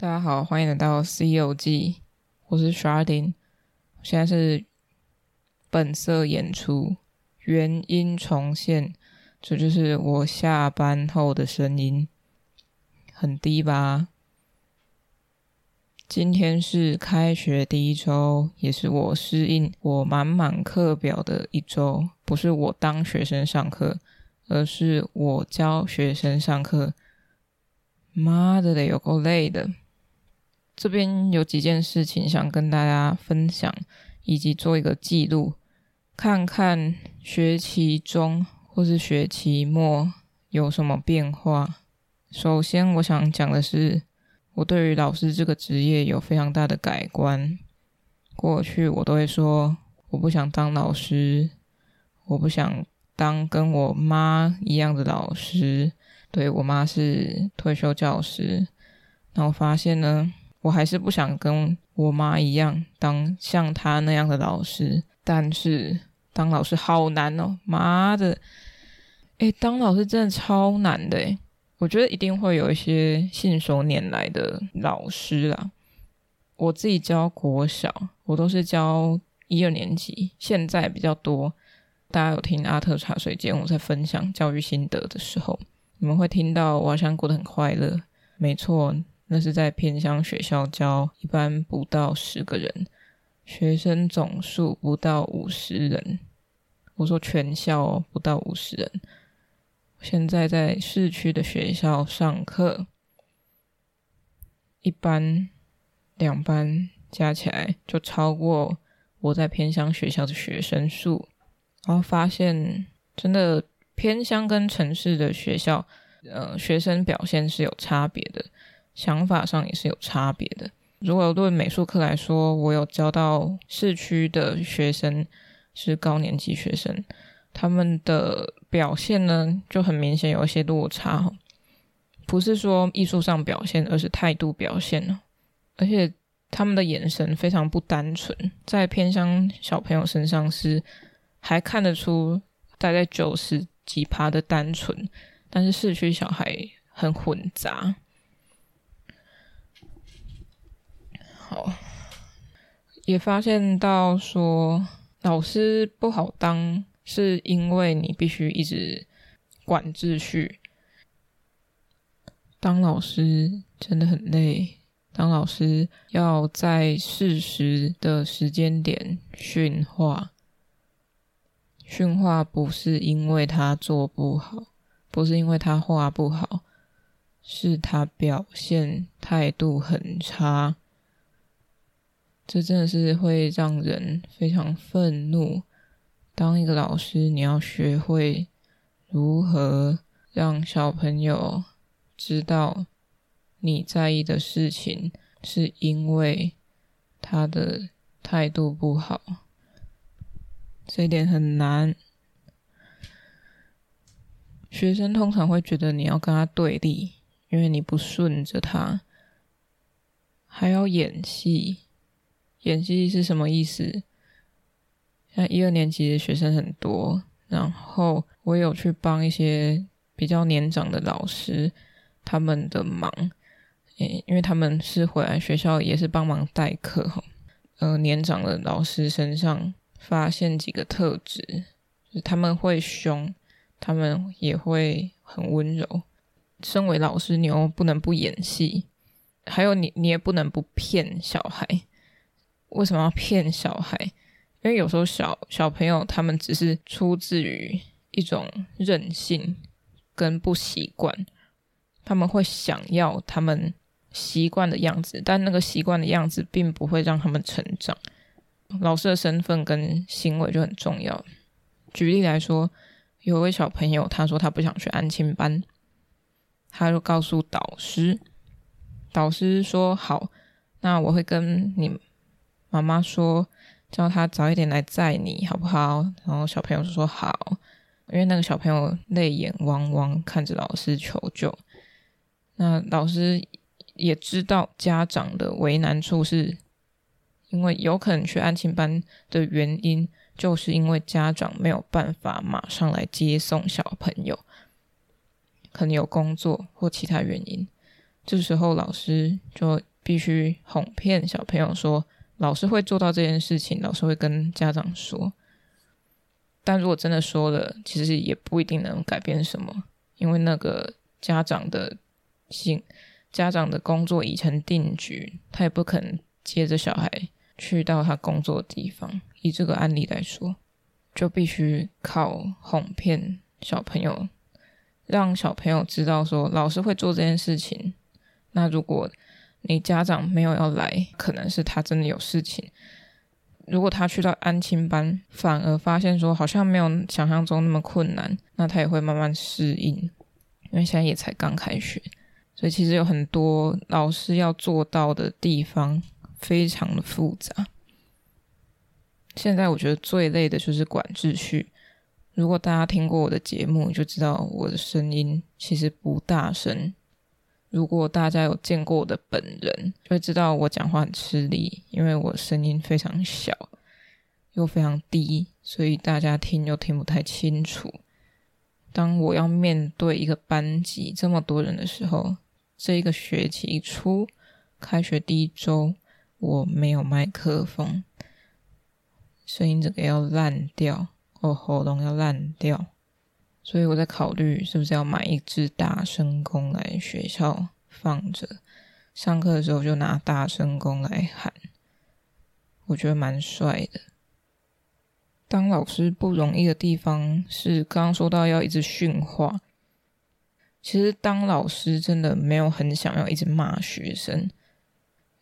大家好，欢迎来到《C 游记》，我是 Sharding，现在是本色演出，原音重现，这就是我下班后的声音，很低吧？今天是开学第一周，也是我适应我满满课表的一周，不是我当学生上课，而是我教学生上课。妈的嘞，有够累的。这边有几件事情想跟大家分享，以及做一个记录，看看学期中或是学期末有什么变化。首先，我想讲的是，我对于老师这个职业有非常大的改观。过去我都会说，我不想当老师，我不想当跟我妈一样的老师。对，我妈是退休教师，那我发现呢。我还是不想跟我妈一样当像她那样的老师，但是当老师好难哦！妈的，诶，当老师真的超难的诶，我觉得一定会有一些信手拈来的老师啦。我自己教国小，我都是教一二年级，现在比较多。大家有听阿特茶水间我在分享教育心得的时候，你们会听到我好像过得很快乐，没错。那是在偏乡学校教，一般不到十个人，学生总数不到五十人。我说全校，不到五十人。现在在市区的学校上课，一班、两班加起来就超过我在偏乡学校的学生数。然后发现，真的偏乡跟城市的学校，呃，学生表现是有差别的。想法上也是有差别的。如果对美术课来说，我有教到市区的学生是高年级学生，他们的表现呢就很明显有一些落差。不是说艺术上表现，而是态度表现。而且他们的眼神非常不单纯，在偏乡小朋友身上是还看得出大概九十几趴的单纯，但是市区小孩很混杂。也发现到说老师不好当，是因为你必须一直管秩序。当老师真的很累，当老师要在适时的时间点训话，训话不是因为他做不好，不是因为他画不好，是他表现态度很差。这真的是会让人非常愤怒。当一个老师，你要学会如何让小朋友知道你在意的事情，是因为他的态度不好。这一点很难。学生通常会觉得你要跟他对立，因为你不顺着他，还要演戏。演戏是什么意思？像一二年级的学生很多，然后我有去帮一些比较年长的老师他们的忙，诶，因为他们是回来学校也是帮忙代课哈。呃，年长的老师身上发现几个特质，就是他们会凶，他们也会很温柔。身为老师，你又不能不演戏，还有你，你也不能不骗小孩。为什么要骗小孩？因为有时候小小朋友他们只是出自于一种任性跟不习惯，他们会想要他们习惯的样子，但那个习惯的样子并不会让他们成长。老师的身份跟行为就很重要。举例来说，有位小朋友他说他不想去安亲班，他就告诉导师，导师说好，那我会跟你。妈妈说：“叫他早一点来载你，好不好？”然后小朋友就说：“好。”因为那个小朋友泪眼汪汪看着老师求救。那老师也知道家长的为难处，是因为有可能去安亲班的原因，就是因为家长没有办法马上来接送小朋友，可能有工作或其他原因。这时候老师就必须哄骗小朋友说老师会做到这件事情，老师会跟家长说。但如果真的说了，其实也不一定能改变什么，因为那个家长的性，家长的工作已成定局，他也不可能接着小孩去到他工作的地方。以这个案例来说，就必须靠哄骗小朋友，让小朋友知道说老师会做这件事情。那如果你家长没有要来，可能是他真的有事情。如果他去到安亲班，反而发现说好像没有想象中那么困难，那他也会慢慢适应，因为现在也才刚开学，所以其实有很多老师要做到的地方非常的复杂。现在我觉得最累的就是管秩序。如果大家听过我的节目，就知道我的声音其实不大声。如果大家有见过我的本人，就会知道我讲话很吃力，因为我声音非常小，又非常低，所以大家听又听不太清楚。当我要面对一个班级这么多人的时候，这一个学期一出，开学第一周，我没有麦克风，声音整个要烂掉，我喉咙要烂掉。所以我在考虑是不是要买一只大声公来学校放着，上课的时候就拿大声公来喊，我觉得蛮帅的。当老师不容易的地方是刚刚说到要一直训话，其实当老师真的没有很想要一直骂学生，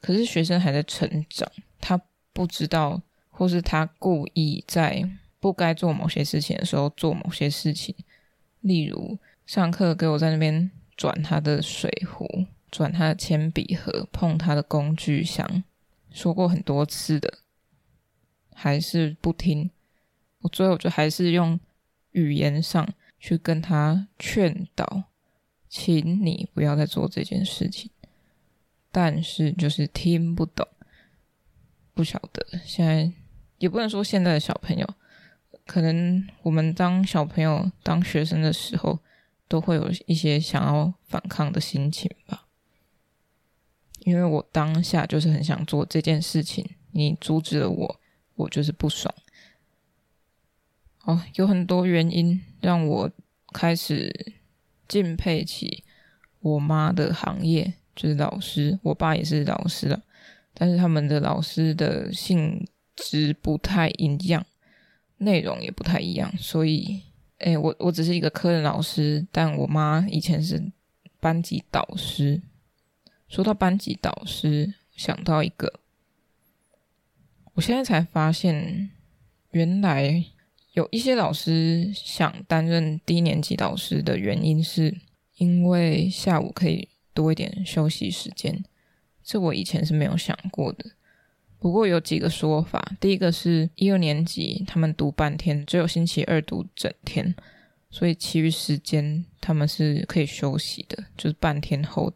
可是学生还在成长，他不知道，或是他故意在不该做某些事情的时候做某些事情。例如上课给我在那边转他的水壶，转他的铅笔盒，碰他的工具箱，说过很多次的，还是不听。我最后就还是用语言上去跟他劝导，请你不要再做这件事情。但是就是听不懂，不晓得。现在也不能说现在的小朋友。可能我们当小朋友、当学生的时候，都会有一些想要反抗的心情吧。因为我当下就是很想做这件事情，你阻止了我，我就是不爽。哦，有很多原因让我开始敬佩起我妈的行业，就是老师。我爸也是老师了，但是他们的老师的性质不太一样。内容也不太一样，所以，诶，我我只是一个科任老师，但我妈以前是班级导师。说到班级导师，想到一个，我现在才发现，原来有一些老师想担任低年级导师的原因，是因为下午可以多一点休息时间。这我以前是没有想过的。不过有几个说法，第一个是一二年级他们读半天，只有星期二读整天，所以其余时间他们是可以休息的，就是半天后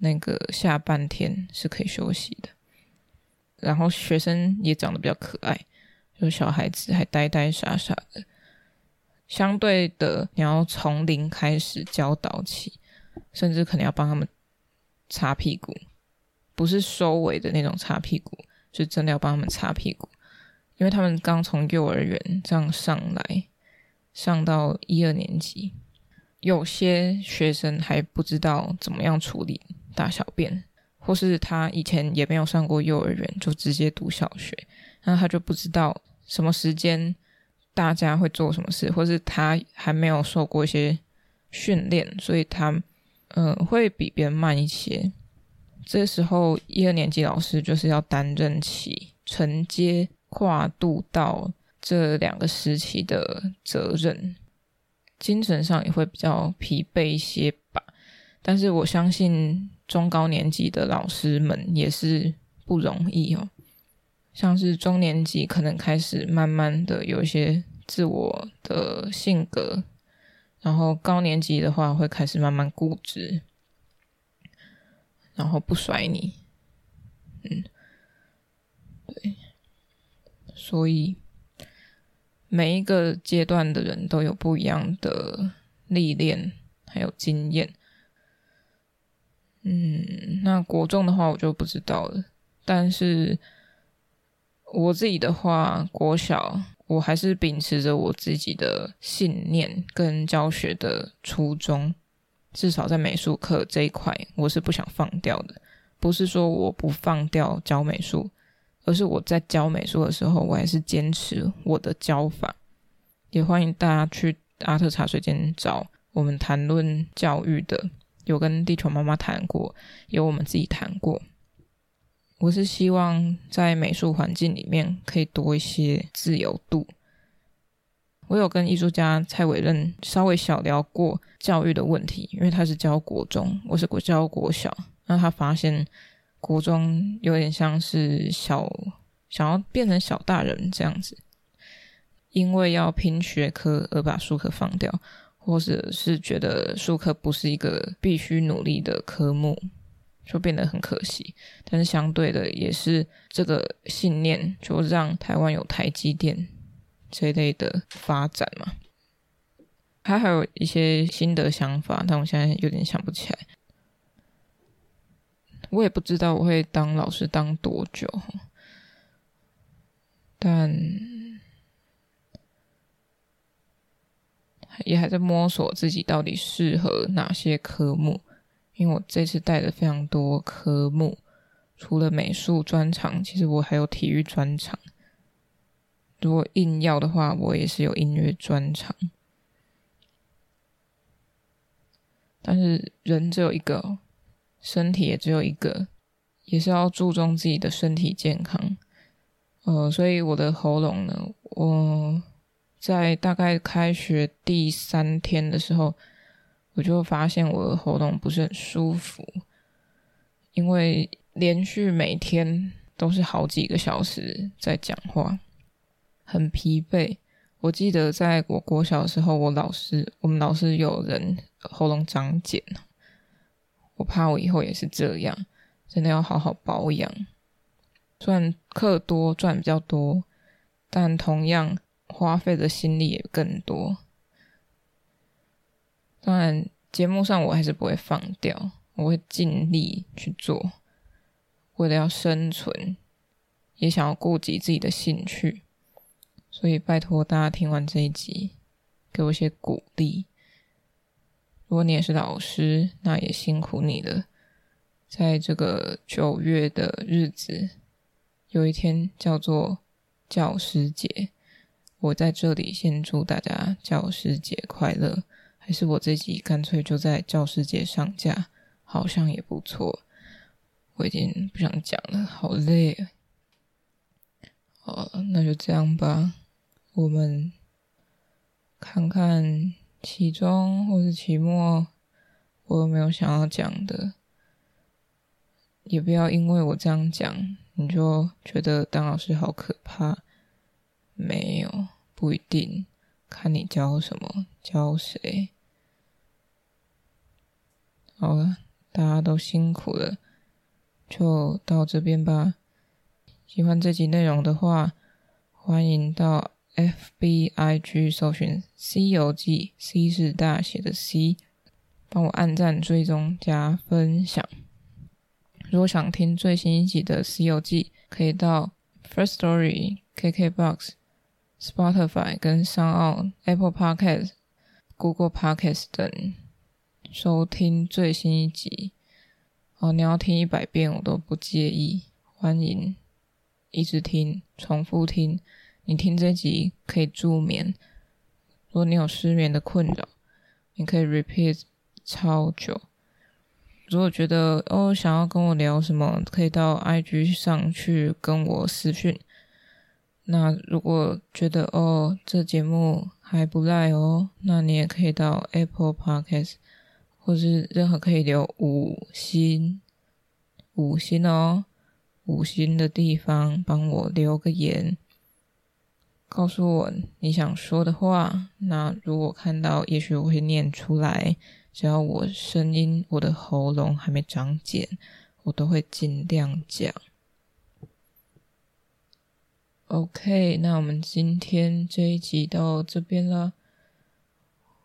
那个下半天是可以休息的。然后学生也长得比较可爱，就是小孩子还呆呆傻傻的，相对的你要从零开始教导起，甚至可能要帮他们擦屁股，不是收尾的那种擦屁股。就真的要帮他们擦屁股，因为他们刚从幼儿园这样上来，上到一二年级，有些学生还不知道怎么样处理大小便，或是他以前也没有上过幼儿园，就直接读小学，那他就不知道什么时间大家会做什么事，或是他还没有受过一些训练，所以他嗯、会比别人慢一些。这时候，一二年级老师就是要担任起承接跨度到这两个时期的责任，精神上也会比较疲惫一些吧。但是我相信中高年级的老师们也是不容易哦。像是中年级可能开始慢慢的有一些自我的性格，然后高年级的话会开始慢慢固执。然后不甩你，嗯，对，所以每一个阶段的人都有不一样的历练，还有经验。嗯，那国中的话我就不知道了。但是我自己的话，国小我还是秉持着我自己的信念跟教学的初衷，至少在美术课这一块，我是不想放掉的。不是说我不放掉教美术，而是我在教美术的时候，我还是坚持我的教法。也欢迎大家去阿特茶水间找我们谈论教育的，有跟地球妈妈谈过，有我们自己谈过。我是希望在美术环境里面可以多一些自由度。我有跟艺术家蔡伟任稍微小聊过教育的问题，因为他是教国中，我是教国小。那他发现国中有点像是小，想要变成小大人这样子，因为要拼学科而把术科放掉，或者是觉得术科不是一个必须努力的科目，就变得很可惜。但是相对的，也是这个信念，就让台湾有台积电这一类的发展嘛。他还有一些新的想法，但我现在有点想不起来。我也不知道我会当老师当多久，但也还在摸索自己到底适合哪些科目。因为我这次带了非常多科目，除了美术专长，其实我还有体育专长。如果硬要的话，我也是有音乐专长。但是人只有一个。身体也只有一个，也是要注重自己的身体健康。呃，所以我的喉咙呢，我在大概开学第三天的时候，我就发现我的喉咙不是很舒服，因为连续每天都是好几个小时在讲话，很疲惫。我记得在我国小的时候，我老师，我们老师有人喉咙长茧。我怕我以后也是这样，真的要好好保养。虽然课多赚比较多，但同样花费的心力也更多。当然，节目上我还是不会放掉，我会尽力去做，为了要生存，也想要顾及自己的兴趣。所以拜托大家听完这一集，给我一些鼓励。如果你也是老师，那也辛苦你了。在这个九月的日子，有一天叫做教师节，我在这里先祝大家教师节快乐。还是我这集干脆就在教师节上架，好像也不错。我已经不想讲了，好累啊。好，那就这样吧。我们看看。期中或是期末，我有没有想要讲的？也不要因为我这样讲，你就觉得当老师好可怕。没有，不一定，看你教什么，教谁。好了，大家都辛苦了，就到这边吧。喜欢这集内容的话，欢迎到。F B I G 搜寻《C 游记》，C 是大写的 C，帮我按赞、追踪、加分享。如果想听最新一集的《C 游记》，可以到 First Story、K K Box、Spotify 跟 SoundOn、Apple Podcast、Google Podcast 等收听最新一集。哦，你要听一百遍我都不介意，欢迎一直听、重复听。你听这集可以助眠。如果你有失眠的困扰，你可以 repeat 超久。如果觉得哦想要跟我聊什么，可以到 IG 上去跟我私讯。那如果觉得哦这节目还不赖哦，那你也可以到 Apple Podcast 或是任何可以留五星五星哦五星的地方帮我留个言。告诉我你想说的话，那如果看到，也许我会念出来。只要我声音，我的喉咙还没长茧，我都会尽量讲。OK，那我们今天这一集到这边了，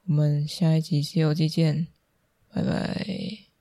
我们下一集《西游记》见，拜拜。